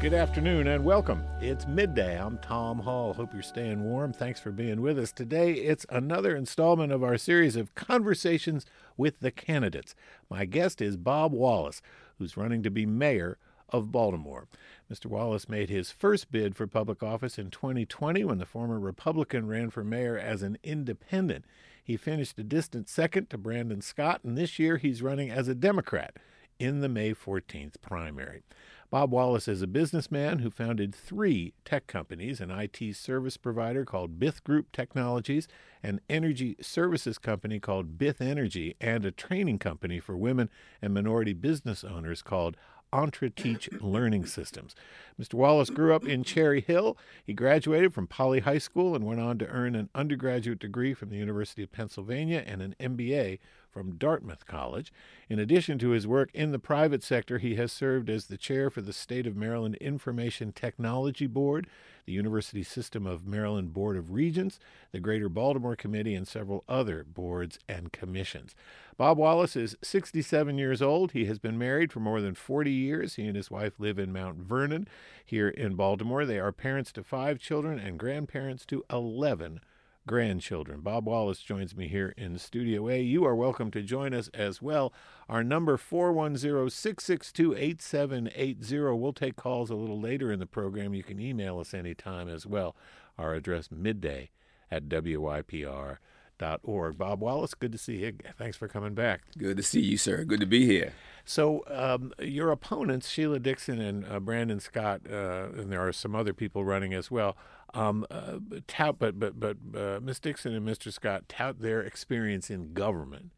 Good afternoon and welcome. It's midday. I'm Tom Hall. Hope you're staying warm. Thanks for being with us. Today, it's another installment of our series of conversations with the candidates. My guest is Bob Wallace, who's running to be mayor of Baltimore. Mr. Wallace made his first bid for public office in 2020 when the former Republican ran for mayor as an independent. He finished a distant second to Brandon Scott, and this year he's running as a Democrat in the May 14th primary. Bob Wallace is a businessman who founded three tech companies an IT service provider called BITHGROUP Technologies, an energy services company called Bithenergy, and a training company for women and minority business owners called EntreTeach Learning Systems. Mr. Wallace grew up in Cherry Hill. He graduated from Poly High School and went on to earn an undergraduate degree from the University of Pennsylvania and an MBA from Dartmouth College. In addition to his work in the private sector, he has served as the chair for the State of Maryland Information Technology Board, the University System of Maryland Board of Regents, the Greater Baltimore Committee, and several other boards and commissions. Bob Wallace is 67 years old. He has been married for more than 40 years. He and his wife live in Mount Vernon here in Baltimore. They are parents to five children and grandparents to 11 grandchildren. Bob Wallace joins me here in Studio A. You are welcome to join us as well. Our number 410-662-8780. We'll take calls a little later in the program. You can email us anytime as well. Our address midday at WYPR. Dot org. Bob Wallace, good to see you. Thanks for coming back. Good to see you, sir. Good to be here. So, um, your opponents, Sheila Dixon and uh, Brandon Scott, uh, and there are some other people running as well, um, uh, tout, but but but uh, Miss Dixon and Mr. Scott tout their experience in government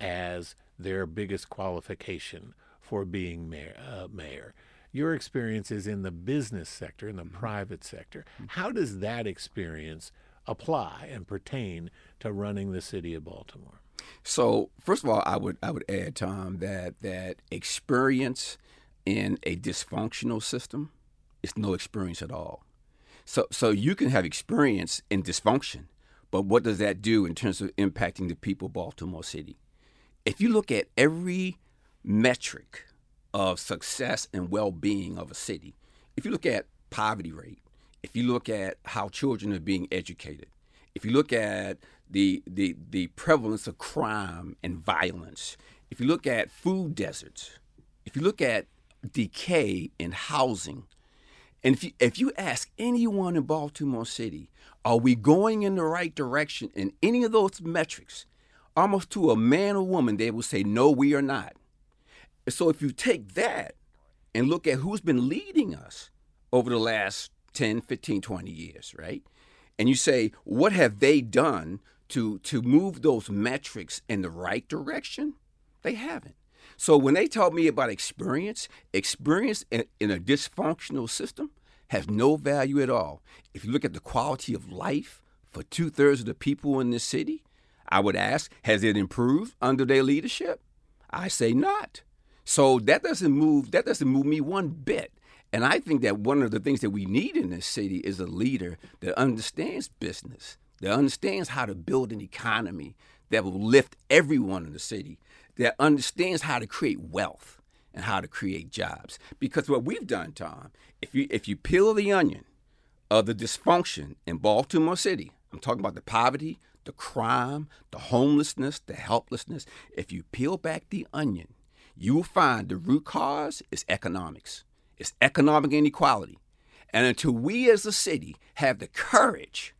as their biggest qualification for being mayor. Uh, mayor. Your experience is in the business sector, in the mm-hmm. private sector. Mm-hmm. How does that experience apply and pertain to running the city of Baltimore? So, first of all, I would I would add, Tom, that that experience in a dysfunctional system is no experience at all. So, so you can have experience in dysfunction, but what does that do in terms of impacting the people of Baltimore City? If you look at every metric of success and well-being of a city, if you look at poverty rate, if you look at how children are being educated, if you look at the, the, the prevalence of crime and violence, if you look at food deserts, if you look at decay in housing, and if you, if you ask anyone in Baltimore City, are we going in the right direction in any of those metrics? Almost to a man or woman, they will say, no, we are not. So if you take that and look at who's been leading us over the last 10, 15, 20 years, right? And you say, what have they done to, to move those metrics in the right direction? They haven't. So when they tell me about experience, experience in, in a dysfunctional system has no value at all. If you look at the quality of life for two thirds of the people in this city, I would ask, has it improved under their leadership? I say not. So that doesn't move that doesn't move me one bit. And I think that one of the things that we need in this city is a leader that understands business, that understands how to build an economy that will lift everyone in the city, that understands how to create wealth and how to create jobs. Because what we've done, Tom, if you if you peel the onion of the dysfunction in Baltimore City, I'm talking about the poverty, the crime, the homelessness, the helplessness. If you peel back the onion, you will find the root cause is economics. It's economic inequality. And until we as a city have the courage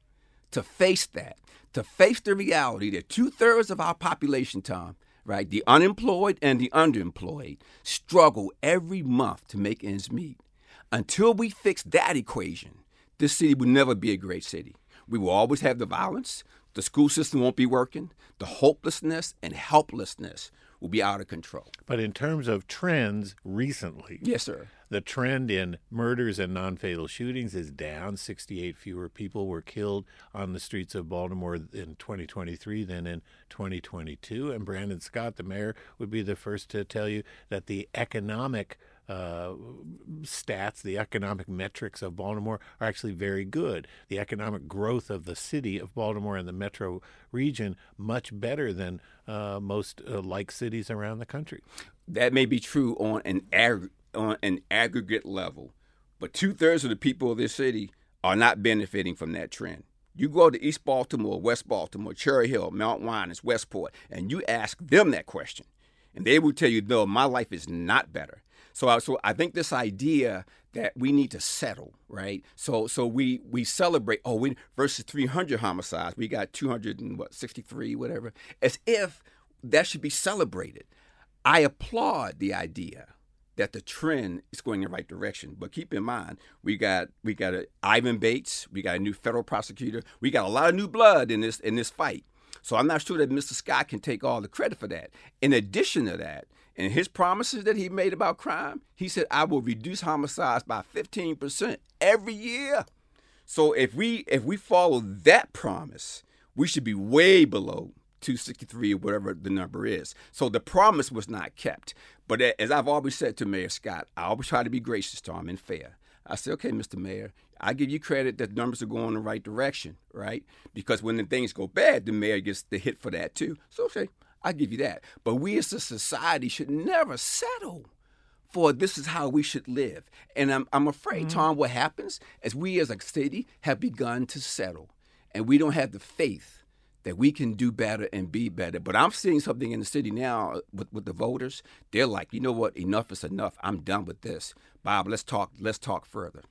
to face that, to face the reality that two thirds of our population, Tom, right, the unemployed and the underemployed, struggle every month to make ends meet. Until we fix that equation, this city will never be a great city. We will always have the violence, the school system won't be working, the hopelessness and helplessness will be out of control. But in terms of trends recently, yes, sir. The trend in murders and non fatal shootings is down. 68 fewer people were killed on the streets of Baltimore in 2023 than in 2022. And Brandon Scott, the mayor, would be the first to tell you that the economic uh, stats, the economic metrics of Baltimore are actually very good. The economic growth of the city of Baltimore and the metro region much better than uh, most uh, like cities around the country. That may be true on an ag- on an aggregate level, but two thirds of the people of this city are not benefiting from that trend. You go to East Baltimore, West Baltimore, Cherry Hill, Mount Winans, Westport, and you ask them that question, and they will tell you, no, my life is not better. So, I, so I think this idea that we need to settle, right? So, so we we celebrate. Oh, we versus 300 homicides, we got 263, whatever, as if that should be celebrated. I applaud the idea that the trend is going in the right direction. But keep in mind, we got we got a, Ivan Bates, we got a new federal prosecutor, we got a lot of new blood in this in this fight. So I'm not sure that Mr. Scott can take all the credit for that. In addition to that, in his promises that he made about crime, he said I will reduce homicides by 15% every year. So if we if we follow that promise, we should be way below 263 or whatever the number is. So the promise was not kept. But as I've always said to Mayor Scott, I always try to be gracious to him and fair. I say, okay, Mr. Mayor, I give you credit that the numbers are going in the right direction, right? Because when the things go bad, the mayor gets the hit for that too. So okay, I give you that. But we as a society should never settle for this is how we should live. And I'm, I'm afraid, mm-hmm. Tom, what happens is we as a city have begun to settle and we don't have the faith that we can do better and be better. But I'm seeing something in the city now with, with the voters. They're like, you know what? Enough is enough. I'm done with this. Bob, let's talk. Let's talk further.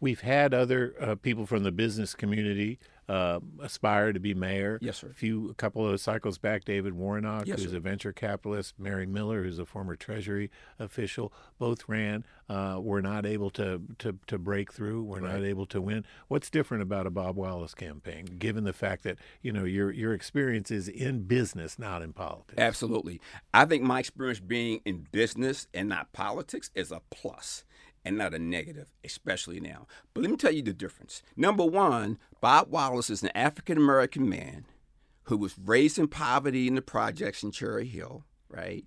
We've had other uh, people from the business community uh, aspire to be mayor. Yes, sir. A few, a couple of cycles back, David Warnock, yes, who's sir. a venture capitalist, Mary Miller, who's a former Treasury official, both ran. Uh, were not able to to, to break through. Were right. not able to win. What's different about a Bob Wallace campaign, given the fact that you know your your experience is in business, not in politics? Absolutely. I think my experience being in business and not politics is a plus and not a negative, especially now. But let me tell you the difference. Number one, Bob Wallace is an African American man who was raised in poverty in the projects in Cherry Hill, right?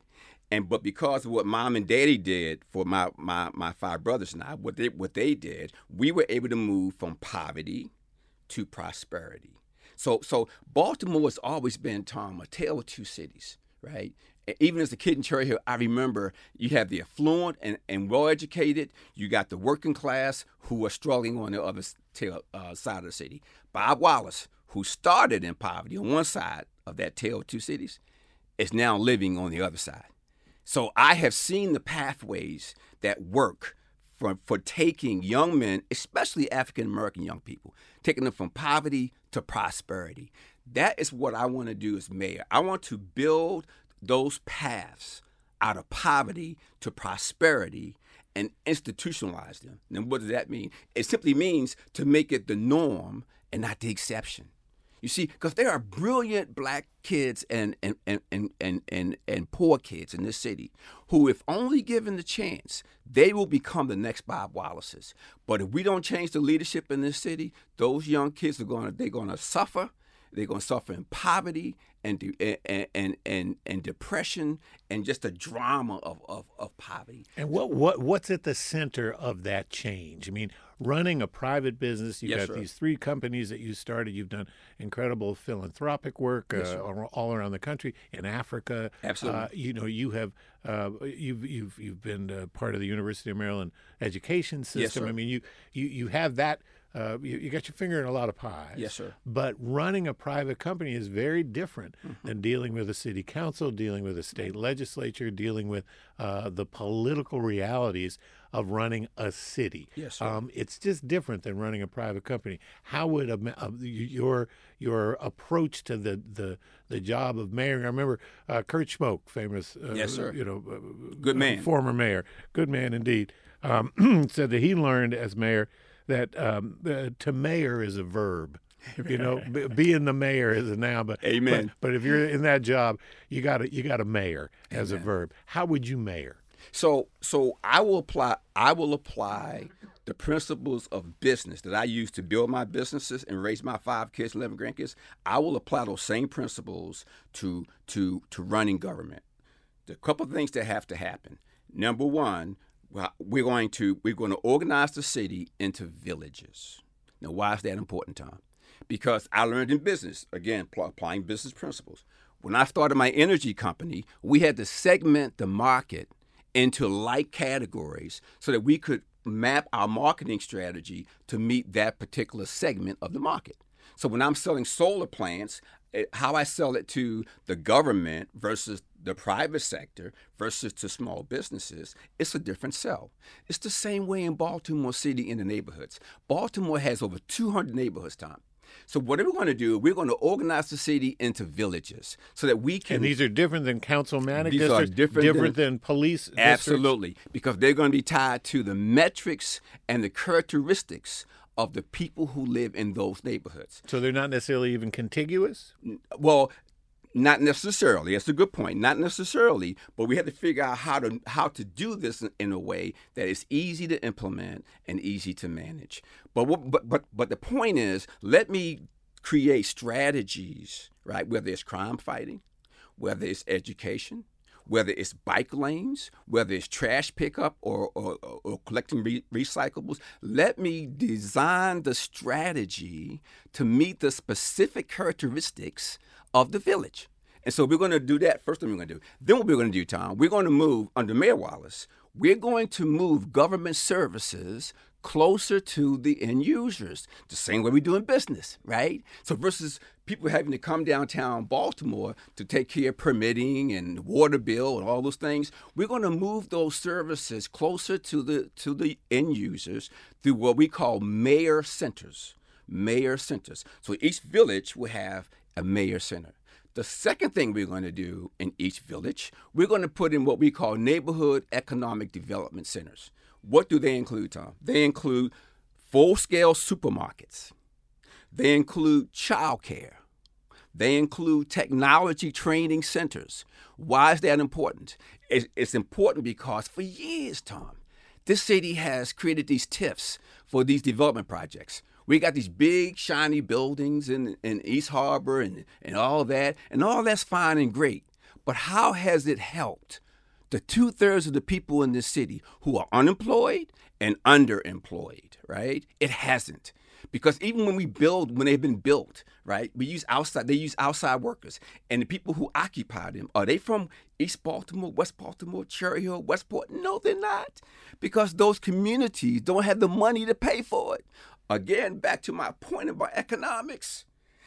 And but because of what mom and daddy did for my my my five brothers and I, what they what they did, we were able to move from poverty to prosperity. So so Baltimore has always been Tom a tale of two cities, right? Even as a kid in Cherry Hill, I remember you have the affluent and, and well educated, you got the working class who are struggling on the other tail, uh, side of the city. Bob Wallace, who started in poverty on one side of that tale of two cities, is now living on the other side. So I have seen the pathways that work for, for taking young men, especially African American young people, taking them from poverty to prosperity. That is what I want to do as mayor. I want to build those paths out of poverty to prosperity and institutionalize them. And what does that mean? It simply means to make it the norm and not the exception. You see, because there are brilliant black kids and and, and, and, and, and, and poor kids in this city who, if only given the chance, they will become the next Bob Wallaces. But if we don't change the leadership in this city, those young kids are gonna they're gonna suffer they're going to suffer in poverty and, and, and, and, and depression and just the drama of, of, of poverty. And what, what what's at the center of that change? I mean, running a private business, you've yes, got sir. these three companies that you started. You've done incredible philanthropic work yes, uh, all around the country, in Africa. Absolutely. Uh, you know, you have uh, you've you've you've been uh, part of the University of Maryland education system. Yes, sir. I mean, you you you have that uh, you, you, got your finger in a lot of pies. Yes, sir. But running a private company is very different mm-hmm. than dealing with a city council, dealing with a state legislature, dealing with uh, the political realities of running a city. Yes, sir. Um, it's just different than running a private company. How would a, a, your your approach to the, the the job of mayor? I remember uh, Kurt Schmoke, famous, uh, yes, sir. You know, uh, good man, former mayor, good man indeed, um, said that he learned as mayor that um, uh, to mayor is a verb. You know, b- being the mayor is a noun, but amen. But, but if you're in that job, you got to you got a mayor as amen. a verb. How would you mayor? So so I will apply I will apply the principles of business that I use to build my businesses and raise my five kids, eleven grandkids. I will apply those same principles to to to running government. The couple of things that have to happen. Number one, we're going to we're going to organize the city into villages. Now, why is that important, Tom? Because I learned in business again, applying business principles. When I started my energy company, we had to segment the market into like categories so that we could map our marketing strategy to meet that particular segment of the market. So when I'm selling solar plants, Eh, how I sell it to the government versus the private sector versus to small businesses, it's a different sell. It's the same way in Baltimore City in the neighborhoods. Baltimore has over 200 neighborhoods, Tom. So what are we going to do? We're going to organize the city into villages so that we can. And these are different than councilmanic These districts. are different different than- than, police. districts? Absolutely, because they're going to be tied to the metrics and the characteristics of the people who live in those neighborhoods. So they're not necessarily even contiguous. Well, not necessarily. That's a good point. Not necessarily, but we have to figure out how to how to do this in, a way that is easy to implement and easy to manage. But what, but but but the point is, let me create strategies, right? Whether it's crime fighting, whether it's education, whether it's bike lanes, whether it's trash pickup or, or, or- collecting re- recyclables. Let me design the strategy to meet the specific characteristics of the village. And so we're going to do that. First thing we're going to do. Then what we're going to do, Tom, we're going to move under Mayor Wallace. We're going to move government services closer to the end users, the same way we do in business, right? So versus people having to come downtown Baltimore to take care of permitting and water bill and all those things, we're going to move those services closer to the to the end users through what we call mayor centers. Mayor centers. So each village will have a mayor center. The second thing we're going to do in each village, we're going to put in what we call neighborhood economic development centers. What do they include, Tom? They include full scale supermarkets, they include childcare, they include technology training centers. Why is that important? It's, it's important because for years, Tom, this city has created these TIFs for these development projects. We got these big, shiny buildings in, in East Harbor and, and all that, and all that's fine and great. But how has it helped the two thirds of the people in this city who are unemployed and underemployed, right? It hasn't. Because even when we build, when they've been built, right, we use outside, they use outside workers. And the people who occupy them, are they from East Baltimore, West Baltimore, Cherry Hill, Westport? No, they're not. Because those communities don't have the money to pay for it. Again, back to my point about economics.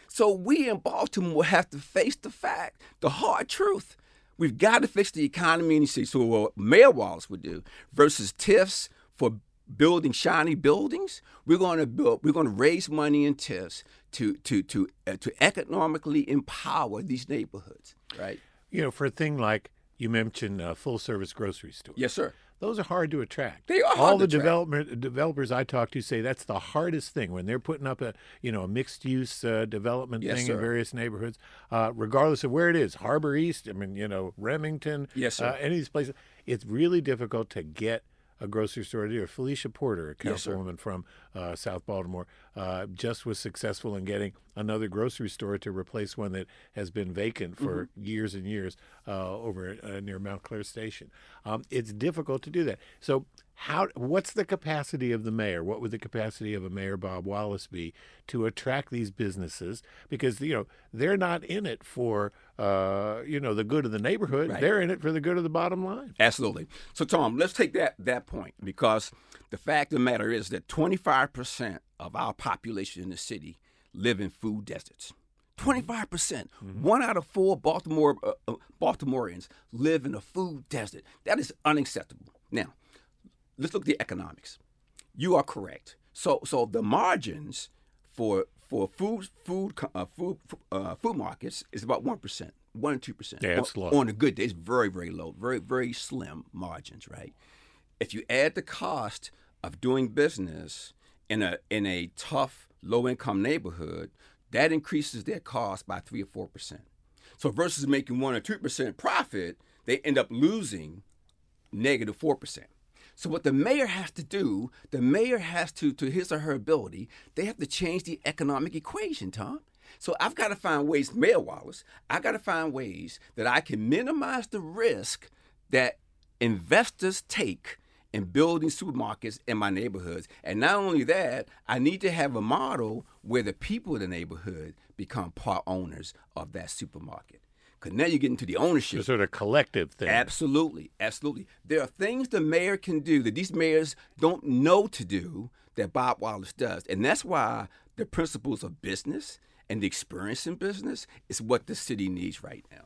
So we in Baltimore have to face the fact, the hard truth. We've got to fix the economy and the city. So what Mayor Wallace would do versus TIFs for building shiny buildings, we're going to build. We're going to raise money in TIFs to to to uh, to economically empower these neighborhoods. Right? You know, for a thing like you mentioned, uh, full service grocery store. Yes, sir. Those are hard to attract. They are All to the development developers I talk to say that's the hardest thing when they're putting up a you know a mixed use uh, development Yes, thing sir. in various neighborhoods, uh, regardless of where it is, Harbor East. I mean, you know, Remington. Yes, sir. Uh, any of these places, it's really difficult to get a grocery store it. Phylicia Porter, a Yes, councilwoman from uh, South Baltimore, uh, just was successful in getting another grocery store to replace one that has been vacant for Mm-hmm. years and years uh, over uh, near Mount Clare Station. Um, it's difficult to do that. So, how? What's the capacity of the mayor? What would the capacity of a mayor Bob Wallace be to attract these businesses? Because you know they're not in it for uh, you know the good of the neighborhood. Right. They're in it for the good of the bottom line. Absolutely. So, Tom, let's take that that point because the fact of the matter is that 25% of our population in the city live in food deserts. 25%. percent One out of four Baltimore uh, uh, Baltimoreans live in a food desert. That is unacceptable. Now, let's look at the economics. You are correct. So, so the margins for for food food uh, food uh, food markets is about one percent, one and two percent. Yeah, it's low. On a good day, it's very very low, very very slim margins, right? If you add the cost of doing business in a in a tough low income neighborhood, that increases their cost by three or four percent. So versus making one or two percent profit, they end up losing negative four percent. So what the mayor has to do, the mayor has to, to his or her ability, they have to change the economic equation, Tom. So I've got to find ways, Mayor Wallace, I've got to find ways that I can minimize the risk that investors take in building supermarkets in my neighborhoods. And not only that, I need to have a model where the people in the neighborhood become part owners of that supermarket. Because now you get into the ownership. The sort of collective thing. Absolutely, absolutely. There are things the mayor can do that these mayors don't know to do that Bob Wallace does, and that's why the principles of business and the experience in business is what the city needs right now.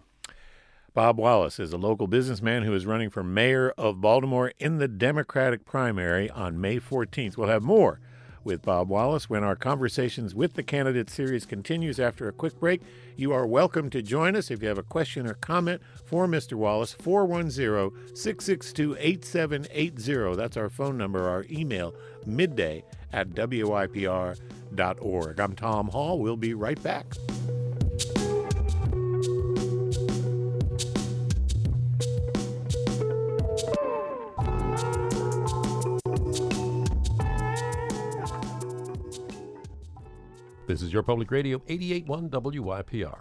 Bob Wallace is a local businessman who is running for mayor of Baltimore in the Democratic primary on May 14th. We'll have more with Bob Wallace when our conversations with the candidate series continues after a quick break. You are welcome to join us if you have a question or comment for Mr. Wallace, 410 662 8780. That's our phone number, our email, midday at WYPR.org. I'm Tom Hall. We'll be right back. This is your public radio 881 WYPR.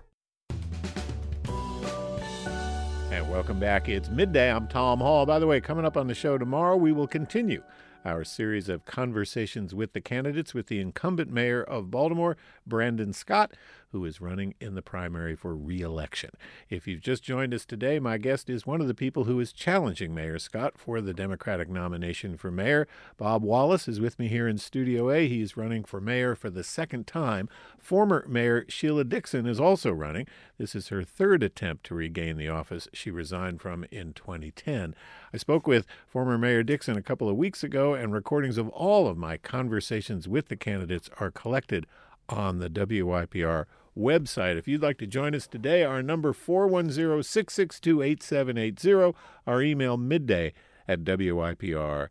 And welcome back. It's midday. I'm Tom Hall. By the way, coming up on the show tomorrow, we will continue our series of conversations with the candidates with the incumbent mayor of Baltimore, Brandon Scott, who is running in the primary for re-election. If you've just joined us today, my guest is one of the people who is challenging Mayor Scott for the Democratic nomination for mayor. Bob Wallace is with me here in Studio A. He's running for mayor for the second time. Former Mayor Sheila Dixon is also running. This is her third attempt to regain the office she resigned from in 2010. I spoke with former Mayor Dixon a couple of weeks ago, and recordings of all of my conversations with the candidates are collected on the WYPR website. If you'd like to join us today, our number 410 662 8780, our email midday at WYPR.org.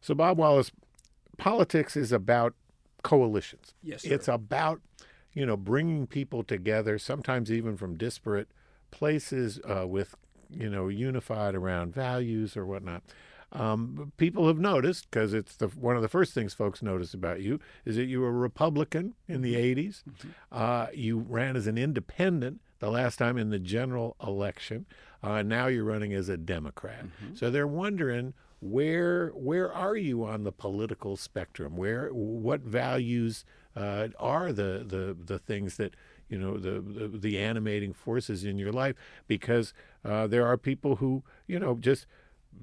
So, Bob Wallace, politics is about coalitions. Yes, It's about, you know, bringing people together, sometimes even from disparate places uh, with, you know, unified around values or whatnot. Um, people have noticed because it's the one of the first things folks notice about you is that you were a Republican in the '80s. Uh, you ran as an independent the last time in the general election. Uh, now you're running as a Democrat. So they're wondering where where are you on the political spectrum? Where what values uh, are the, the the things that you know the, the the animating forces in your life? Because uh, there are people who you know just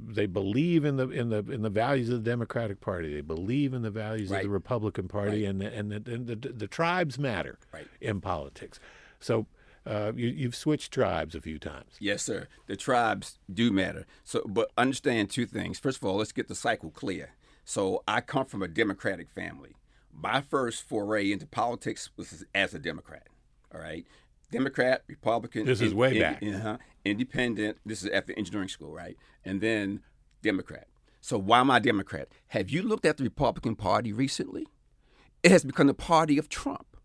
they believe in the in the in the values of the Democratic Party. They believe in the values of the Republican Party, and the, and the, and the the tribes matter Right. in politics. So uh, you, you've switched tribes a few times. Yes, sir. The tribes do matter. So, but understand two things. First of all, let's get the cycle clear. So, I come from a Democratic family. My first foray into politics was as a Democrat. All right, Democrat, Republican. This is way back. Uh-huh, independent. This is at the engineering school, right? And then Democrat. So, why am I Democrat? Have you looked at the Republican Party recently? It has become the party of Trump.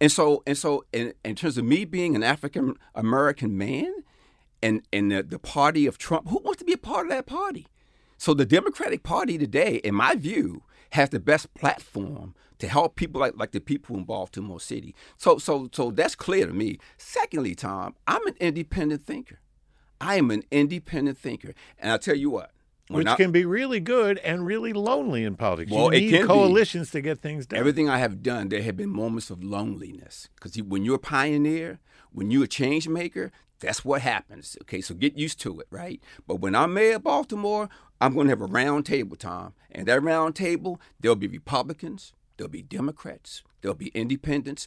And so, and so, in, in terms of me being an African American man, and and the, the party of Trump, who wants to be a part of that party? So the Democratic Party today, in my view, has the best platform to help people like, like the people involved in Baltimore City. So so so that's clear to me. Secondly, Tom, I'm an independent thinker. I am an independent thinker, and I'll tell you what. Which I- can be really good and really lonely in politics. Well, you it need can be. coalitions to get things done. Everything I have done, there have been moments of loneliness. Because when you're a pioneer, when you're a change maker, that's what happens. Okay, so get used to it, right? But when I'm mayor of Baltimore, I'm going to have a round table, Tom. And that round table, there'll be Republicans, there'll be Democrats, there'll be independents.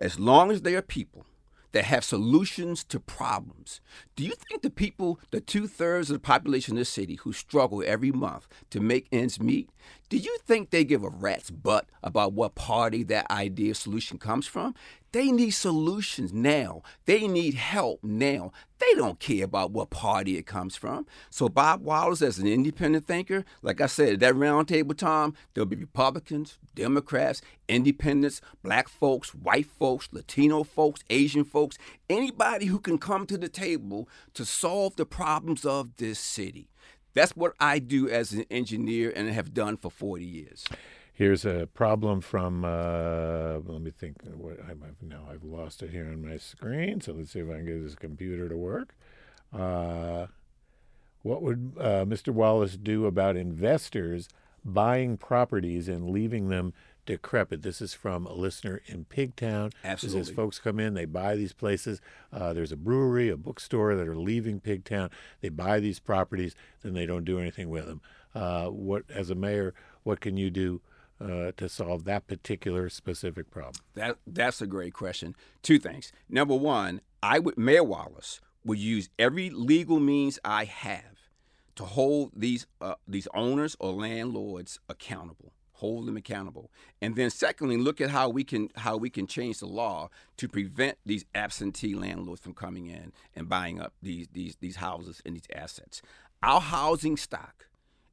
As long as they are people that have solutions to problems. Do you think the people, the two thirds of the population of this city who struggle every month to make ends meet, do you think they give a rat's butt about what party that idea solution comes from? They need solutions now. They need help now. They don't care about what party it comes from. So Bob Wallace, as an independent thinker, like I said, at that round table, Tom, there'll be Republicans, Democrats, independents, black folks, white folks, Latino folks, Asian folks, anybody who can come to the table to solve the problems of this city. That's what I do as an engineer and have done for 40 years. Here's a problem from. Uh, let me think. What I've, now I've lost it here on my screen. So let's see if I can get this computer to work. Uh, what would uh, Mr. Wallace do about investors buying properties and leaving them decrepit. This is from a listener in Pigtown. Absolutely. This is folks come in, they buy these places. Uh, there's a brewery, a bookstore that are leaving Pigtown. They buy these properties, then they don't do anything with them. Uh, what, as a mayor, what can you do uh, to solve that particular specific problem? That that's a great question. Two things. Number one, I would Mayor Wallace would use every legal means I have to hold these uh, these owners or landlords accountable. Hold them accountable, and then secondly, look at how we can how we can change the law to prevent these absentee landlords from coming in and buying up these these these houses and these assets. Our housing stock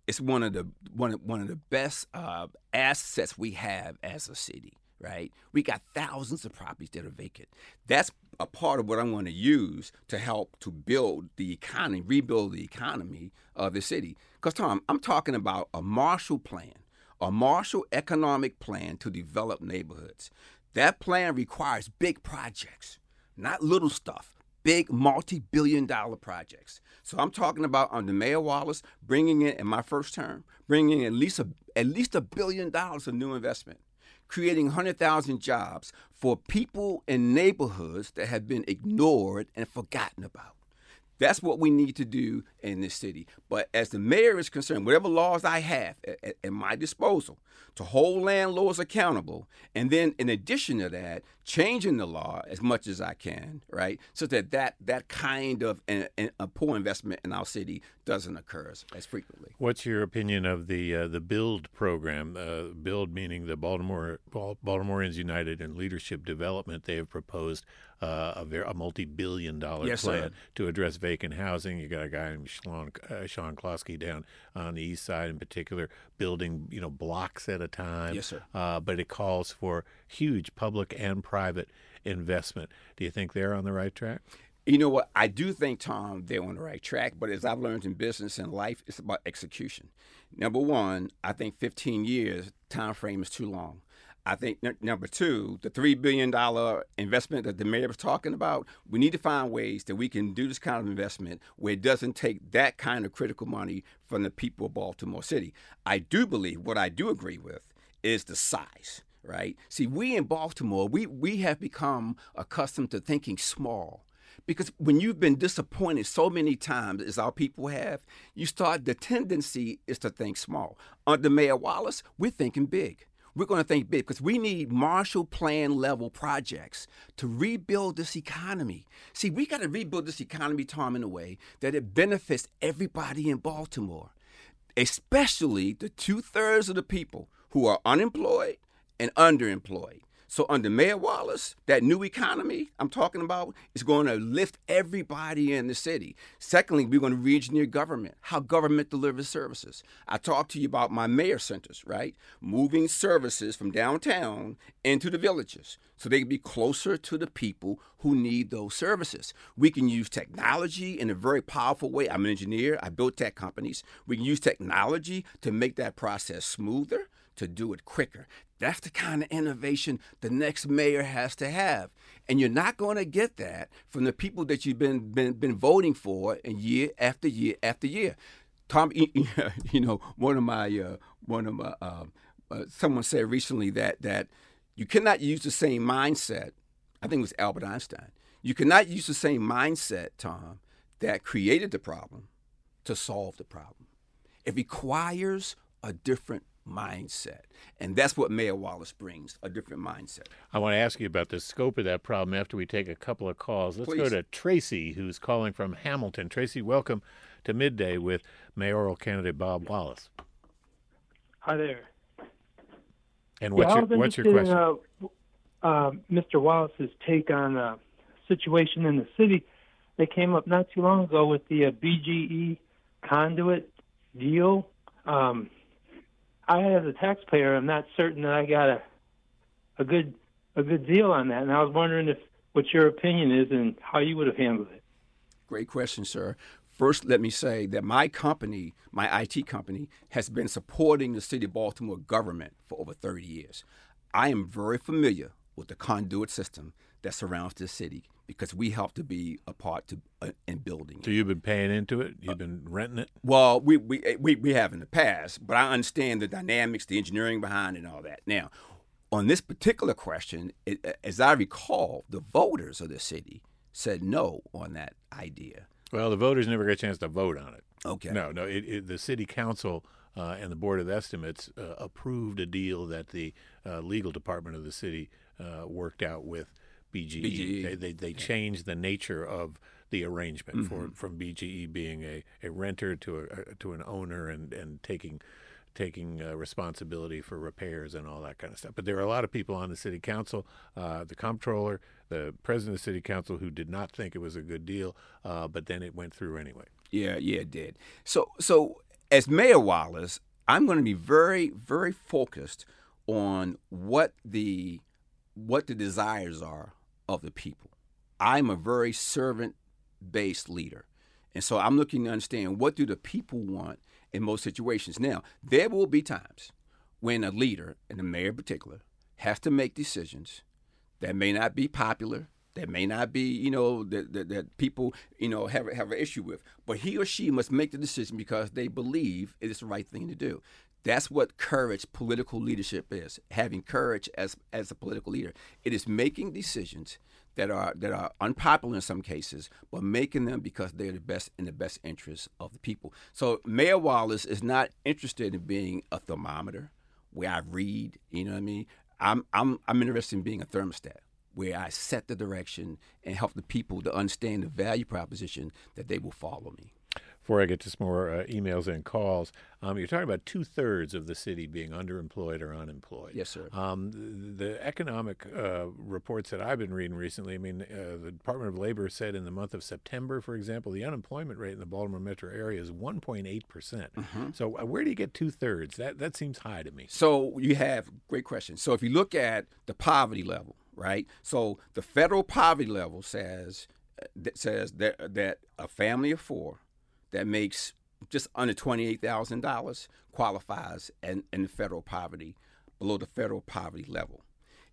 it's one of the one of, one of the best uh, assets we have as a city. Right, we got thousands of properties that are vacant. That's a part of what I'm going to use to help to build the economy, rebuild the economy of the city. Because Tom, I'm talking about a Marshall Plan, a Marshall economic plan to develop neighborhoods. That plan requires big projects, not little stuff big multi-billion dollar projects. So I'm talking about under Mayor Wallace bringing in in my first term, bringing in at least a, at least a billion dollars of new investment, creating 100,000 jobs for people in neighborhoods that have been ignored and forgotten about. That's what we need to do in this city. But as the mayor is concerned, whatever laws I have at, at, my disposal to hold landlords accountable, and then in addition to that, changing the law as much as I can, right, so that that, that kind of an, an, a poor investment in our city doesn't occur as, as frequently. What's your opinion of the uh, the Build program? Uh, Build meaning the Baltimore Baltimoreans United in Leadership Development. They have proposed uh, a, very, a multi-billion-dollar yes, plan to address vacant housing. You got a guy named Sean, uh, Sean Closkey down on the east side, in particular, building you know blocks at a time. Yes, sir. Uh, but it calls for huge public and private investment. Do you think they're on the right track? You know what? I do think, Tom, they're on the right track. But as I've learned in business and life, it's about execution. Number one, I think 15 years time frame is too long. I think n- number two, the three billion dollar investment that the mayor was talking about, we need to find ways that we can do this kind of investment where it doesn't take that kind of critical money from the people of Baltimore City. I do believe what I do agree with is the size. Right? See, we in Baltimore, we we have become accustomed to thinking small because when you've been disappointed so many times as our people have you start the tendency is to think small under mayor wallace we're thinking big we're going to think big because we need Marshall Plan level projects to rebuild this economy. See, we got to rebuild this economy, Tom, in a way that it benefits everybody in Baltimore, especially the two thirds of the people who are unemployed and underemployed. So under Mayor Wallace, that new economy I'm talking about is going to lift everybody in the city. Secondly, we're going to re-engineer government, how government delivers services. I talked to you about my mayor centers, right? Moving services from downtown into the villages so they can be closer to the people who need those services. We can use technology in a very powerful way. I'm an engineer, I built tech companies. We can use technology to make that process smoother to do it quicker. That's the kind of innovation the next mayor has to have. And you're not going to get that from the people that you've been, been, been voting for and year after year after year. Tom, you know, one of my, uh, one of my, uh, uh, someone said recently that, that you cannot use the same mindset. I think it was Albert Einstein. You cannot use the same mindset, Tom, that created the problem to solve the problem. It requires a different mindset. And that's what Mayor Wallace brings a different mindset. I want to ask you about the scope of that problem after we take a couple of calls. Let's Please. go to Tracy, who's calling from Hamilton. Tracy, welcome to Midday with mayoral candidate Bob Wallace. Hi there. And what's yeah, your what's your question? In, uh, uh, Mr. Wallace's take on the situation in the city. They came up not too long ago with the uh, BGE conduit deal. Um, I, as a taxpayer, I'm not certain that I got a a good a good deal on that, and I was wondering if what your opinion is and how you would have handled it. Great question, sir. First, let me say that my company, my IT company, has been supporting the city of Baltimore government for over 30 years. I am very familiar with the conduit system that surrounds the city because we help to be a part to, uh, in building it. So you've been paying into it? You've been renting it? Well, we, we, we, we have in the past, but I understand the dynamics, the engineering behind it, and all that. Now, on this particular question, it, as I recall, the voters of the city said no on that idea. Well, the voters never got a chance to vote on it. Okay. No, no. It, it, the city council uh, and the board of estimates uh, approved a deal that the uh, legal department of the city uh, worked out with BGE. BGE. They, they, they changed the nature of the arrangement Mm-hmm. for from BGE being a, a renter to a, to an owner and and taking taking uh, responsibility for repairs and all that kind of stuff. But there are a lot of people on the city council, uh, the comptroller, the president of the city council, who did not think it was a good deal, uh, but then it went through anyway. Yeah, yeah, it did. So, so as Mayor Wallace, I'm going to be very, very focused on what the what the desires are of the people. I'm a very servant-based leader, and so I'm looking to understand what do the people want in most situations. Now, there will be times when a leader, and the mayor in particular, has to make decisions that may not be popular, that may not be, you know, that, that, that people, you know, have, have an issue with. But he or she must make the decision because they believe it is the right thing to do. That's what courage, political leadership is. Having courage as as a political leader, it is making decisions that are that are unpopular in some cases, but making them because they're the best in the best interest of the people. So Mayor Wallace is not interested in being a thermometer where I read. You know what I mean? I'm I'm I'm interested in being a thermostat where I set the direction and help the people to understand the value proposition that they will follow me. Before I get to some more uh, emails and calls, um, you're talking about two thirds of the city being underemployed or unemployed. Yes, sir. Um, the, the economic uh, reports that I've been reading recently, I mean, uh, the Department of Labor said in the month of September, for example, the unemployment rate in the Baltimore metro area is 1.8 percent. So uh, where do you get two thirds? That that seems high to me. So you have great question. So if you look at the poverty level, right? So the federal poverty level says that says that that a family of four that makes just under twenty eight thousand dollars qualifies in, in the federal poverty below the federal poverty level.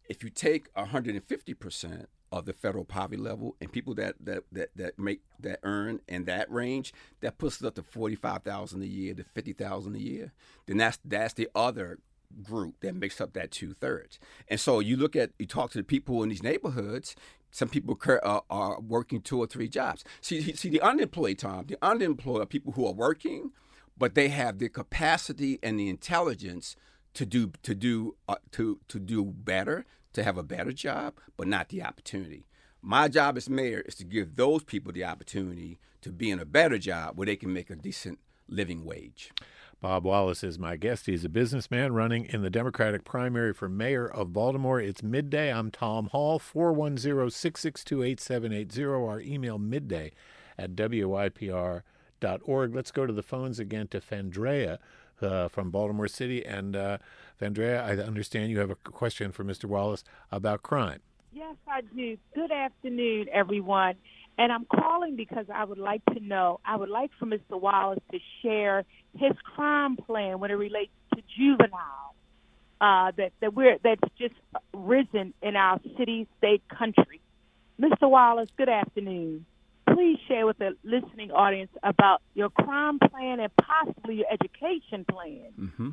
If you take hundred and fifty percent of the federal poverty level and people that, that, that, that make that earn in that range, that puts it up to forty five thousand a year to fifty thousand a year. Then that's that's the other group that makes up that two thirds. And so you look at you talk to the people in these neighborhoods. Some people uh, are working two or three jobs. See, see the unemployed, Tom. The unemployed are people who are working, but they have the capacity and the intelligence to do to do uh, to to do better, to have a better job, but not the opportunity. My job as mayor is to give those people the opportunity to be in a better job where they can make a decent living wage. Bob Wallace is my guest. He's a businessman running in the Democratic primary for mayor of Baltimore. It's midday. I'm Tom Hall, 410 662 8780. Our email midday at WYPR.org. Let's go to the phones again to Fandrea uh, from Baltimore City. And uh, Fandrea, I understand you have a question for Mr. Wallace about crime. Yes, I do. Good afternoon, everyone. And I'm calling because I would like to know, I would like for Mr. Wallace to share his crime plan when it relates to juvenile uh, that, that we're that's just risen in our city, state, country. Mr. Wallace, good afternoon. Please share with the listening audience about your crime plan and possibly your education plan. Mm-hmm.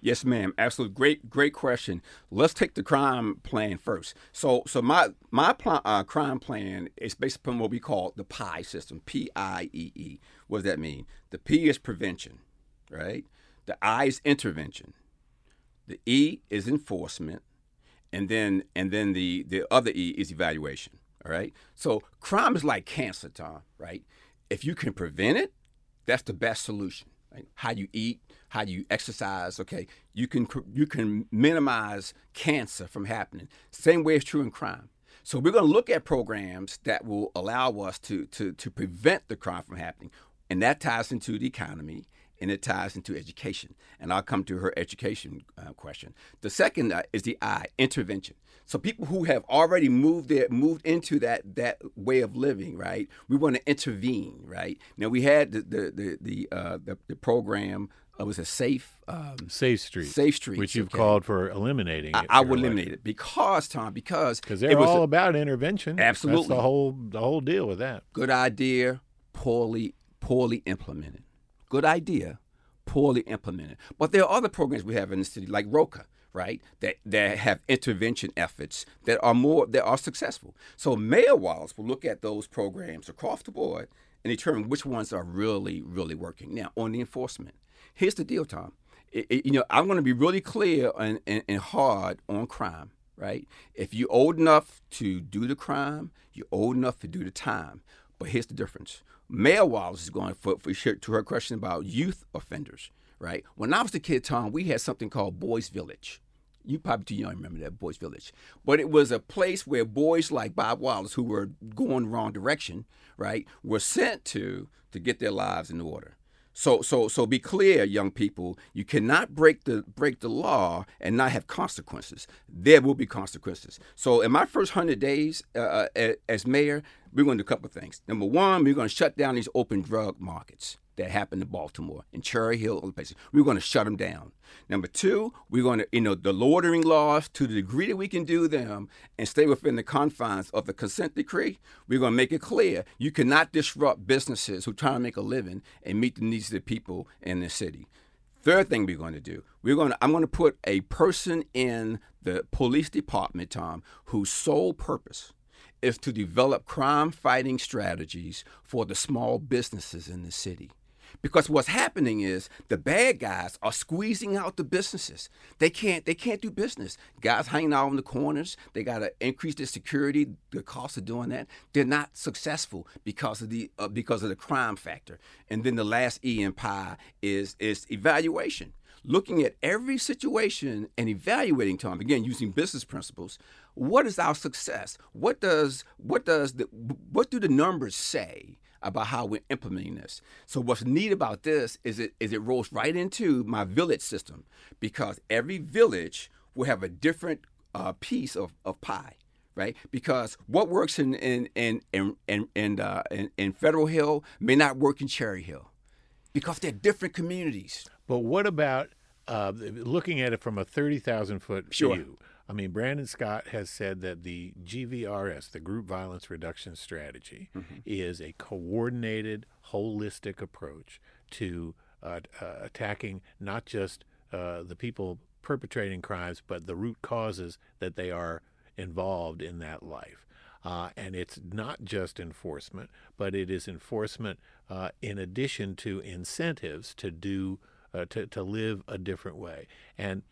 Yes, ma'am. Absolutely. Great, great question. Let's take the crime plan first. So, so my my pl- uh, crime plan is based upon what we call the PIE system. P I E E. What does that mean? The P is prevention, right? The I is intervention. The E is enforcement, and then and then the the other E is evaluation. All right. So crime is like cancer, Tom. Right? If you can prevent it, that's the best solution. Right? How you eat, how you exercise. Okay, you can you can minimize cancer from happening. Same way is true in crime. So we're going to look at programs that will allow us to to to prevent the crime from happening, and that ties into the economy and it ties into education. And I'll come to her education uh, question. The second uh, is the I, intervention. So people who have already moved there, moved into that that way of living, right? We want to intervene, right? Now we had the the the the, uh, the, the program. Uh, was a safe um, Safe Street. Safe Streets, Which you've okay. called for eliminating. I, it I election. eliminate it because Tom, because Because it they're was all a about intervention. That's Absolutely. the whole the whole deal with that. good idea, poorly poorly implemented. Good idea, poorly implemented. But there are other programs we have in the city, like ROCA, right? That that have intervention efforts that are more that are successful. So Mayor Wallace will look at those programs across the board and determine which ones are really, really working. Now, on the enforcement, here's the deal, Tom. It, it, you know, I'm going to be really clear and, and, and hard on crime, right? If you're old enough to do the crime, you're old enough to do the time. But here's the difference. Mayor Wallace is going for, for to her question about youth offenders, right? When I was a kid, Tom, we had something called Boys Village. You probably too young remember that Boys Village, but it was a place where boys like Bob Wallace, who were going the wrong direction, right, were sent to to get their lives in order. So so so be clear, young people. You cannot break the break the law and not have consequences. There will be consequences. So in my first hundred days uh, uh as mayor, we're going to do a couple of things. Number one, we're going to shut down these open drug markets that happened in Baltimore, in Cherry Hill, other places. We're going to shut them down. Number two, we're going to, you know, the loitering laws, to the degree that we can do them and stay within the confines of the consent decree, we're going to make it clear you cannot disrupt businesses who are trying to make a living and meet the needs of the people in the city. Third thing we're going to do, we're going to, I'm going to put a person in the police department, Tom, whose sole purpose is to develop crime fighting strategies for the small businesses in the city. Because what's happening is the bad guys are squeezing out the businesses. They can't they can't do business. Guys hanging out in the corners. They got to increase their security. The cost of doing that. They're not successful because of the uh, because of the crime factor. And then the last E in pie is is evaluation. Looking at every situation and evaluating Tom again using business principles. What is our success? What does what does the what do the numbers say? About how we're implementing this. So what's neat about this is it is it rolls right into my village system because every village will have a different uh, piece of, of pie, right? Because what works in in in in in, in, uh, in, in Federal Hill may not work in Cherry Hill because they're different communities. But what about uh, looking at it from a thirty thousand foot sure. view? I mean, Brandon Scott has said that the GVRS, the Group Violence Reduction Strategy, mm-hmm. is a coordinated, holistic approach to uh, uh, attacking not just uh, the people perpetrating crimes, but the root causes that they are involved in that life. Uh, and it's not just enforcement, but it is enforcement uh, in addition to incentives to do uh, to to live a different way. And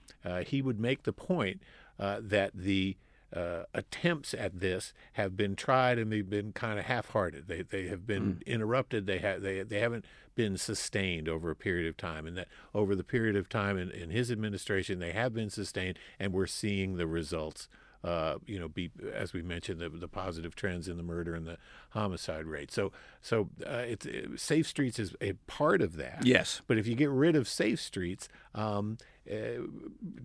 he would make the point uh, that the uh, attempts at this have been tried and they've been kind of half-hearted. They they have been mm. interrupted. They have they they haven't been sustained over a period of time, and that over the period of time in, in his administration, they have been sustained, and we're seeing the results. Uh, you know, be as we mentioned, the, the positive trends in the murder and the homicide rate. So, so uh, it's it, safe streets is a part of that. Yes. But if you get rid of safe streets, um, uh,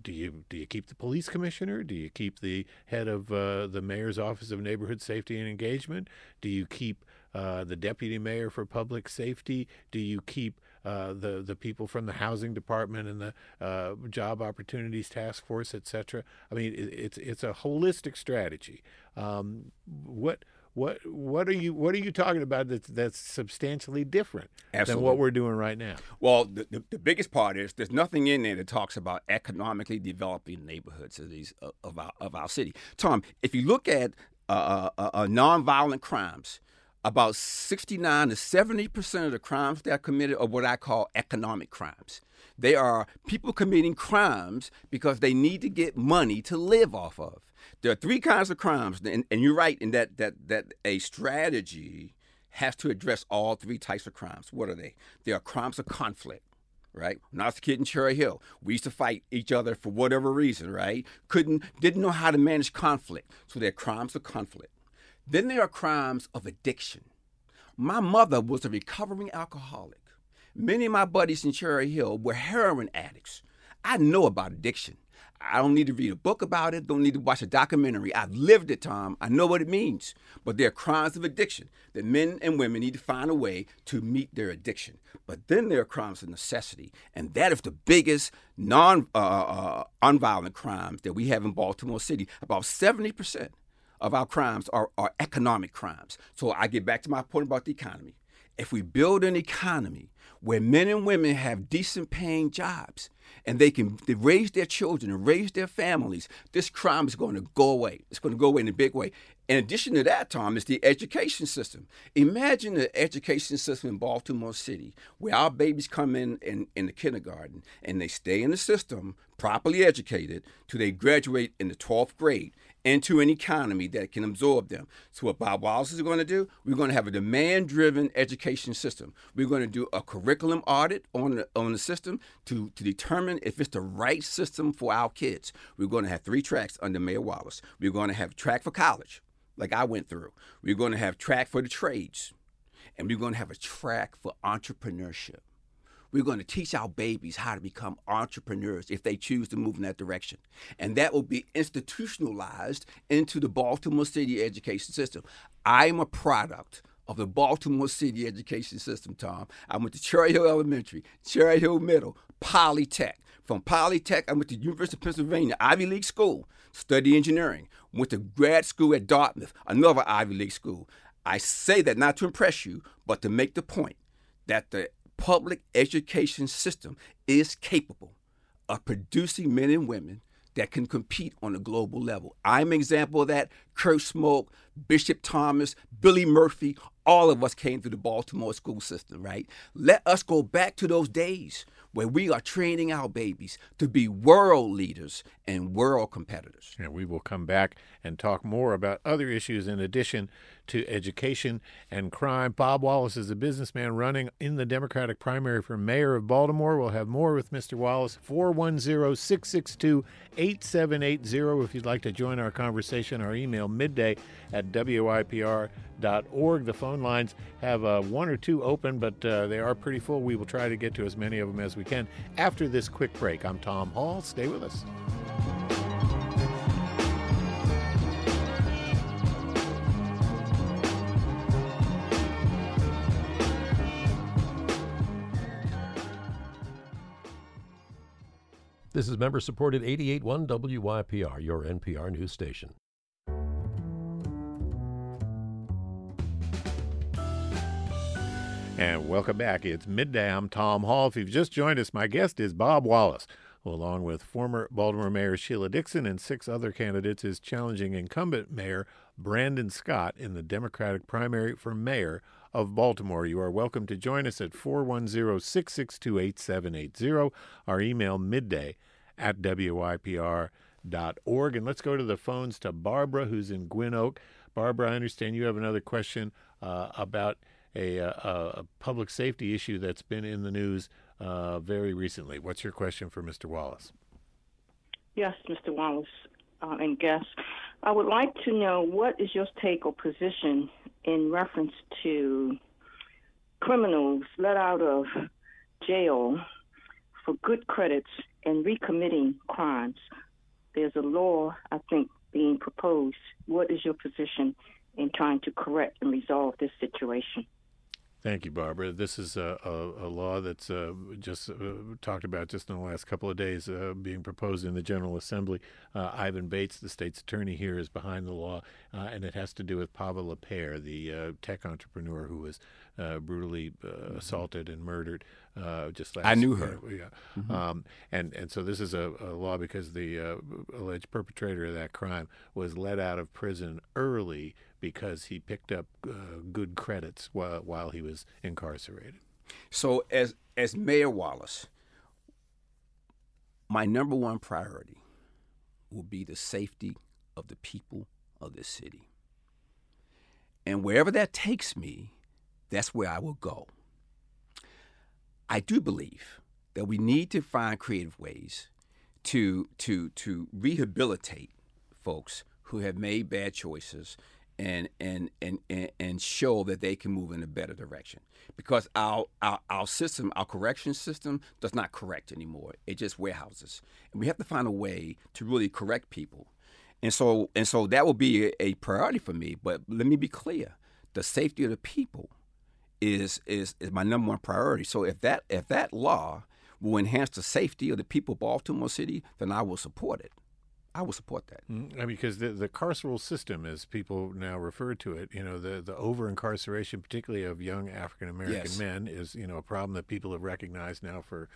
do you do you keep the police commissioner? Do you keep the head of uh, the mayor's office of neighborhood safety and engagement? Do you keep uh, the deputy mayor for public safety? Do you keep uh, the the people from the housing department and the uh, job opportunities task force, et cetera? I mean, it, it's it's a holistic strategy. Um, what what what are you what are you talking about that's that's substantially different Absolutely. than what we're doing right now? Well, the, the, the, biggest part is there's nothing in there that talks about economically developing neighborhoods of these of our of our city. Tom, if you look at uh, uh, uh, nonviolent crimes, about 69 to 70 percent of the crimes that are committed are what I call economic crimes. They are people committing crimes because they need to get money to live off of. There are three kinds of crimes, and, and you're right in that that that a strategy has to address all three types of crimes. What are they? They are crimes of conflict right? When I was a kid in Cherry Hill, we used to fight each other for whatever reason, right? Couldn't, didn't know how to manage conflict. So they're crimes of conflict. Then there are crimes of addiction. My mother was a recovering alcoholic. Many of my buddies in Cherry Hill were heroin addicts. I know about addiction. I don't need to read a book about it, don't need to watch a documentary. I've lived it, Tom. I know what it means. But there are crimes of addiction that men and women need to find a way to meet their addiction. But then there are crimes of necessity. And that is the biggest non uh, uh, unviolent crimes that we have in Baltimore City. About 70% of our crimes are, are economic crimes. So I get back to my point about the economy. If we build an economy where men and women have decent paying jobs and they can they raise their children and raise their families, this crime is going to go away. It's going to go away in a big way. In addition to that, Tom, is the education system. Imagine the education system in Baltimore City where our babies come in, in in the kindergarten and they stay in the system properly educated till they graduate in the 12th grade into an economy that can absorb them. So what Bob Wallace is going to do, we're going to have a demand-driven education system. We're going to do a curriculum audit on the, on the system to, to determine if it's the right system for our kids. We're going to have three tracks under Mayor Wallace. We're going to have a track for college, like I went through. We're going to have track for the trades. And we're going to have a track for entrepreneurship. We're going to teach our babies how to become entrepreneurs if they choose to move in that direction. And that will be institutionalized into the Baltimore City education system. I'm a product of the Baltimore City education system, Tom. I went to Cherry Hill Elementary, Cherry Hill Middle, Polytech. From Polytech, I went to University of Pennsylvania, Ivy League school, study engineering. Went to grad school at Dartmouth, another Ivy League school. I say that not to impress you, but to make the point that the public education system is capable of producing men and women that can compete on a global level. I'm an example of that. Kurt Schmoke, Bishop Thomas, Billy Murphy, all of us came through the Baltimore school system, right? Let us go back to those days where we are training our babies to be world leaders and world competitors. And we will come back and talk more about other issues in addition to education and crime. Bob Wallace is a businessman running in the Democratic primary for mayor of Baltimore. We'll have more with Mr. Wallace. 410 662 8780 if you'd like to join our conversation. Our email midday at WYPR.org. The phone lines have uh, one or two open, but uh, they are pretty full. We will try to get to as many of them as we can after this quick break. I'm Tom Hall. Stay with us. This is member supported 881 WYPR, your NPR news station. And welcome back. It's midday. I'm Tom Hall. If you've just joined us, my guest is Bob Wallace, who, along with former Baltimore Mayor Sheila Dixon and six other candidates, is challenging incumbent Mayor Brandon Scott in the Democratic primary for mayor of Baltimore. You are welcome to join us at 410 662 8780. Our email midday at WYPR.org. And let's go to the phones to Barbara, who's in Gwynn Oak. Barbara, I understand you have another question uh, about a, a, a, public safety issue that's been in the news uh, very recently. What's your question for Mr. Wallace? Yes, Mr. Wallace uh, and guests. I would like to know what is your take or position in reference to criminals let out of jail for good credits and recommitting crimes. There's a law, I think, being proposed. What is your position in trying to correct and resolve this situation? Thank you, Barbara. This is a, a, a law that's uh, just uh, talked about just in the last couple of days, uh, being proposed in the General Assembly. Uh, Ivan Bates, the state's attorney here, is behind the law, uh, and it has to do with Pava LaPere, the uh, tech entrepreneur who was brutally mm-hmm. assaulted and murdered just last. I knew her. Yeah, mm-hmm. um, and and so this is a, a law because the alleged perpetrator of that crime was let out of prison early because he picked up uh, good credits while, while he was incarcerated. So, as as Mayor Wallace, my number one priority will be the safety of the people of this city. And wherever that takes me, that's where I will go. I do believe that we need to find creative ways to to to rehabilitate folks who have made bad choices and and and and show that they can move in a better direction. Because our, our our system our correction system does not correct anymore. It just warehouses. And we have to find a way to really correct people. And so and so that will be a, a priority for me. But let me be clear. The safety of the people is is is my number one priority. So if that if that law will enhance the safety of the people of Baltimore City then I will support it I will support that. Mm, I mean, because the, the carceral system, as people now refer to it, you know, the, the over incarceration, particularly of young African American Yes. men, is you know a problem that people have recognized now for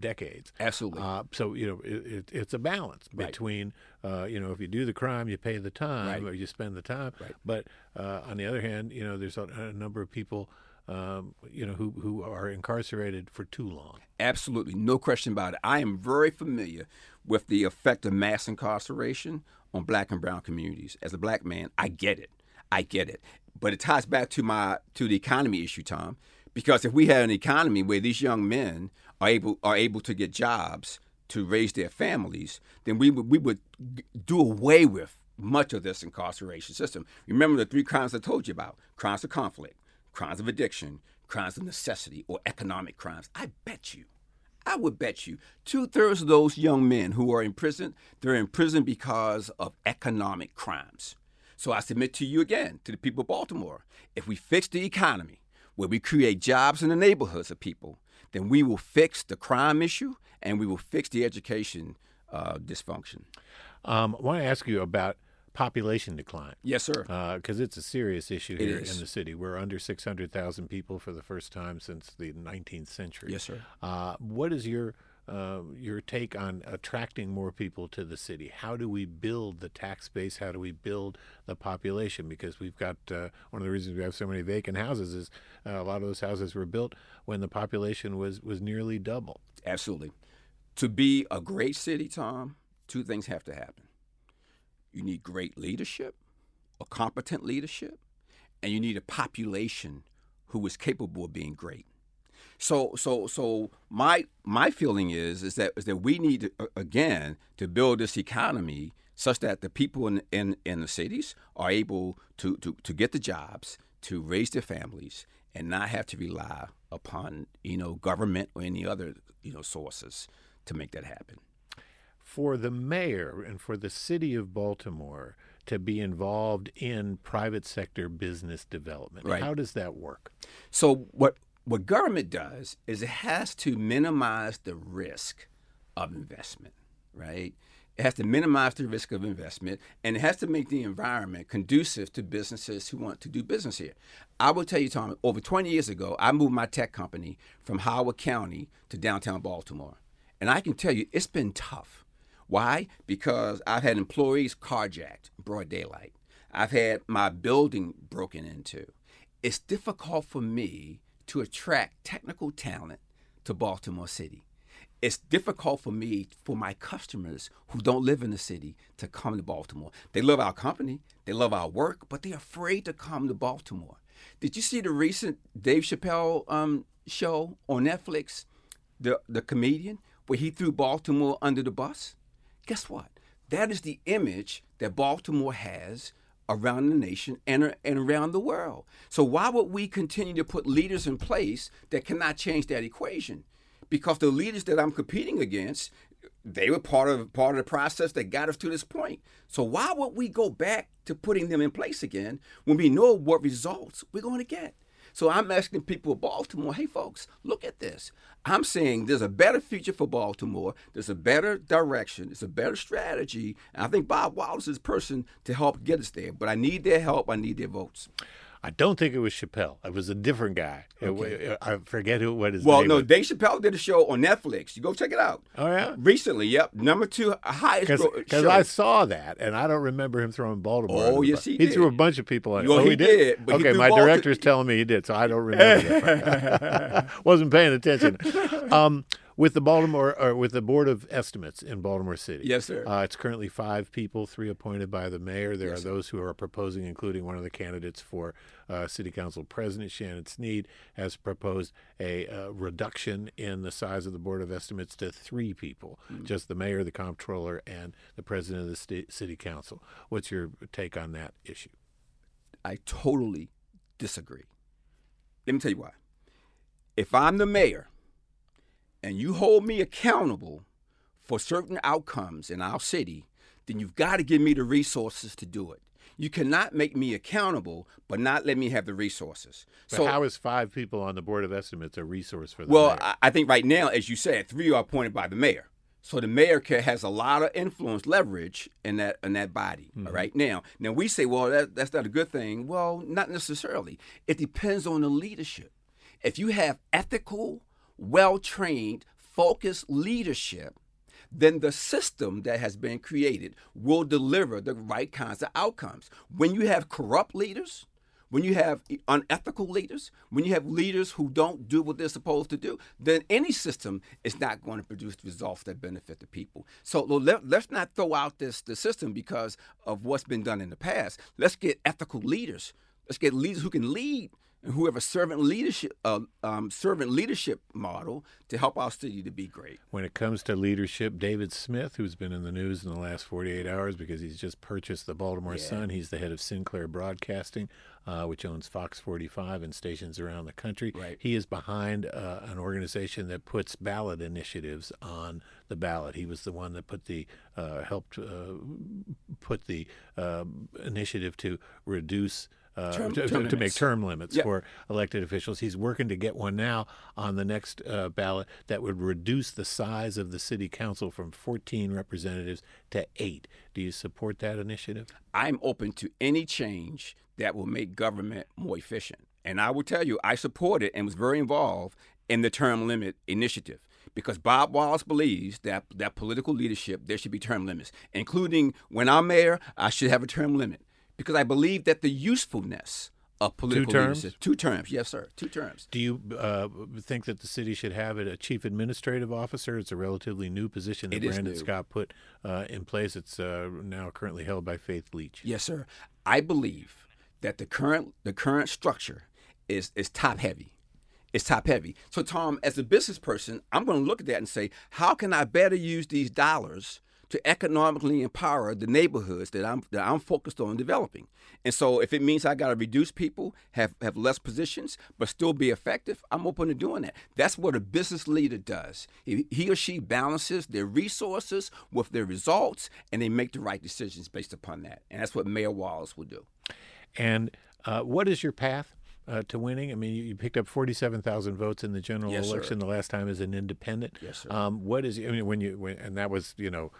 decades. Absolutely. Uh, so you know, it, it, it's a balance Right. between uh, you know if you do the crime, you pay the time, Right. or you spend the time. Right. But uh, on the other hand, you know, there's a, a number of people. Um, you know, who who are incarcerated for too long. Absolutely, no question about it. I am very familiar with the effect of mass incarceration on black and brown communities. As a black man, I get it. I get it. But it ties back to my to the economy issue, Tom. Because if we had an economy where these young men are able are able to get jobs to raise their families, then we would we would do away with much of this incarceration system. Remember the three crimes I told you about: crimes of conflict, crimes of addiction, crimes of necessity, or economic crimes. I bet you I would bet you two thirds of those young men who are in prison, they're in prison because of economic crimes. So I submit to you again, to the people of Baltimore, if we fix the economy, where we create jobs in the neighborhoods of people, then we will fix the crime issue and we will fix the education uh, dysfunction. Um, I want to ask you about population decline. Yes, sir. because it's a serious issue It here is. in the city. We're under 600,000 people for the first time since the 19th century. Yes, sir. Uh, what is your uh, your take on attracting more people to the city? How do we build the tax base? How do we build the population? Because we've got uh, one of the reasons we have so many vacant houses is uh, a lot of those houses were built when the population was was nearly double. Absolutely. To be a great city, Tom, two things have to happen. You need great leadership, a competent leadership, and you need a population who is capable of being great. So, so, so my my feeling is is that is that we need to, again to build this economy such that the people in in, in the cities are able to, to to get the jobs, to raise their families, and not have to rely upon you know government or any other you know sources to make that happen. For the mayor and for the city of Baltimore to be involved in private sector business development. Right. How does that work? So what what government does is it has to minimize the risk of investment, right? It has to minimize the risk of investment and it has to make the environment conducive to businesses who want to do business here. I will tell you, Tom, over 20 years ago, I moved my tech company from Howard County to downtown Baltimore. And I can tell you, it's been tough. Why? Because I've had employees carjacked in broad daylight. I've had my building broken into. It's difficult for me to attract technical talent to Baltimore City. It's difficult for me, for my customers who don't live in the city, to come to Baltimore. They love our company, they love our work, but they're afraid to come to Baltimore. Did you see the recent Dave Chappelle um, show on Netflix, the the comedian, where he threw Baltimore under the bus? Guess what? That is the image that Baltimore has around the nation and, and around the world. So why would we continue to put leaders in place that cannot change that equation? Because the leaders that I'm competing against, they were part of part of the process that got us to this point. So why would we go back to putting them in place again when we know what results we're going to get? So I'm asking people of Baltimore, hey folks, look at this. I'm saying there's a better future for Baltimore. There's a better direction. There's a better strategy. And I think Bob Wallace is the person to help get us there. But I need their help. I need their votes. I don't think it was Chappelle. It was a different guy. It I forget who what his Well, name no, was. Dave Chappelle did a show on Netflix. You go check it out. Oh, yeah? Recently, yep, number two highest Because. I saw that, and I don't remember him throwing Baltimore. Oh, yes, he He threw a bunch of people. On. Well, oh, he he did, but okay, threw my Balti- director's telling me he did, so I don't remember. that. Wasn't paying attention. Um, with the Baltimore or with the Board of Estimates in Baltimore City. Yes, sir. Uh, it's currently five people, three appointed by the mayor. There Yes, are those who are proposing, including one of the candidates for uh, City Council President, Shannon Sneed, has proposed a uh, reduction in the size of the Board of Estimates to three people, Mm. just the mayor, the comptroller, and the president of the sta- City Council. What's your take on that issue? I totally disagree. Let me tell you why. If I'm the mayor and you hold me accountable for certain outcomes in our city, then you've got to give me the resources to do it. You cannot make me accountable, but not let me have the resources. But how is five people on the Board of Estimates a resource for the Well, mayor? I, I think right now, as you said, three are appointed by the mayor. So the mayor has a lot of influence, leverage in that in that body. Mm-hmm. All right. Now, now we say, well, that, that's not a good thing. Well, not necessarily. It depends on the leadership. If you have ethical, well trained, focused leadership, then the system that has been created will deliver the right kinds of outcomes. When you have corrupt leaders, when you have unethical leaders, when you have leaders who don't do what they're supposed to do, then any system is not going to produce results that benefit the people. So let, us not throw out this the system because of what's been done in the past. Let's get ethical leaders. Let's get leaders who can lead who have a servant leadership uh, um, servant leadership model to help our city to be great. When it comes to leadership, David Smith, who's been in the news in the last 48 hours because he's just purchased the Baltimore Yeah. Sun, he's the head of Sinclair Broadcasting, uh, which owns Fox 45 and stations around the country. Right. He is behind uh, an organization that puts ballot initiatives on the ballot. He was the one that put the uh, helped uh, put the uh, initiative to reduce. Uh, Term- to, term to make term limits Yep. for elected officials. He's working to get one now on the next uh, ballot that would reduce the size of the city council from 14 representatives to eight. Do you support that initiative? I'm open to any change that will make government more efficient. And I will tell you, I support it and was very involved in the term limit initiative because Bob Wallace believes that that political leadership there should be term limits, including when I'm mayor, I should have a term limit because I believe that the usefulness of political two terms? leadership, two terms, yes sir, two terms. Do you uh, think that the city should have it a chief administrative officer? It's a relatively new position that Brandon new. Scott put uh, in place. It's uh, now currently held by Faith Leach. Yes, sir. I believe that the current the current structure is is top heavy. It's top heavy. So Tom, as a business person, I'm going to look at that and say, how can I better use these dollars to economically empower the neighborhoods that I'm that I'm focused on developing? And so if it means I got to reduce people, have have less positions, but still be effective, I'm open to doing that. That's what a business leader does. He, he or she balances their resources with their results, and they make the right decisions based upon that. And that's what Mayor Wallace will do. And uh, what is your path uh, to winning? I mean, you, you picked up forty-seven thousand votes in the general Yes, sir. election the last time as an independent. Yes, sir. Um, what is? I mean, when you when, and that was you know.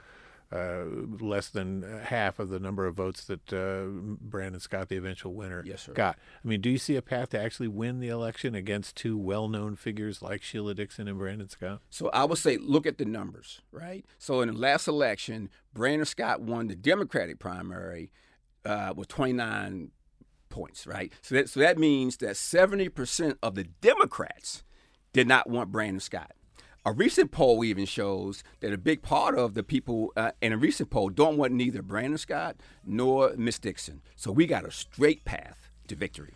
Uh, less than half of the number of votes that uh, Brandon Scott, the eventual winner, Yes, got. I mean, do you see a path to actually win the election against two well-known figures like Sheila Dixon and Brandon Scott? So I would say, look at the numbers, right? So in the last election, Brandon Scott won the Democratic primary uh, with 29 points, right? So that so that means that 70% of the Democrats did not want Brandon Scott. A recent poll even shows that a big part of the people uh, in a recent poll don't want neither Brandon Scott nor Miss Dixon. So we got a straight path to victory.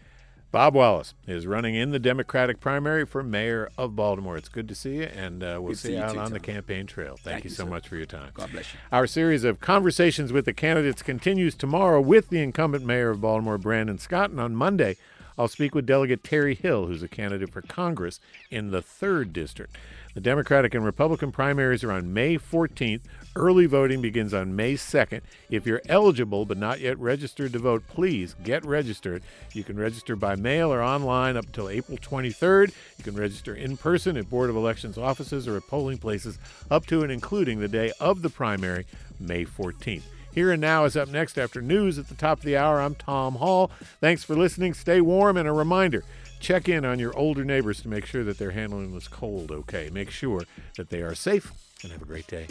Bob Wallace is running in the Democratic primary for mayor of Baltimore. It's good to see you, and uh, we'll Good see you out on the campaign trail. Thank, Thank you you, so sir. much for your time. God bless you. Our series of conversations with the candidates continues tomorrow with the incumbent mayor of Baltimore, Brandon Scott, and on Monday, I'll speak with Delegate Terri Hill, who's a candidate for Congress in the 3rd District. The Democratic and Republican primaries are on May 14th. Early voting begins on May 2nd. If you're eligible but not yet registered to vote, please get registered. You can register by mail or online up until April 23rd. You can register in person at Board of Elections offices or at polling places up to and including the day of the primary, May 14th. Here and Now is up next after news at the top of the hour. I'm Tom Hall. Thanks for listening. Stay warm, and a reminder check in on your older neighbors to make sure that they're handling this cold okay. Make sure that they are safe, and have a great day.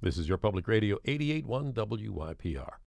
This is your public radio 881 WYPR.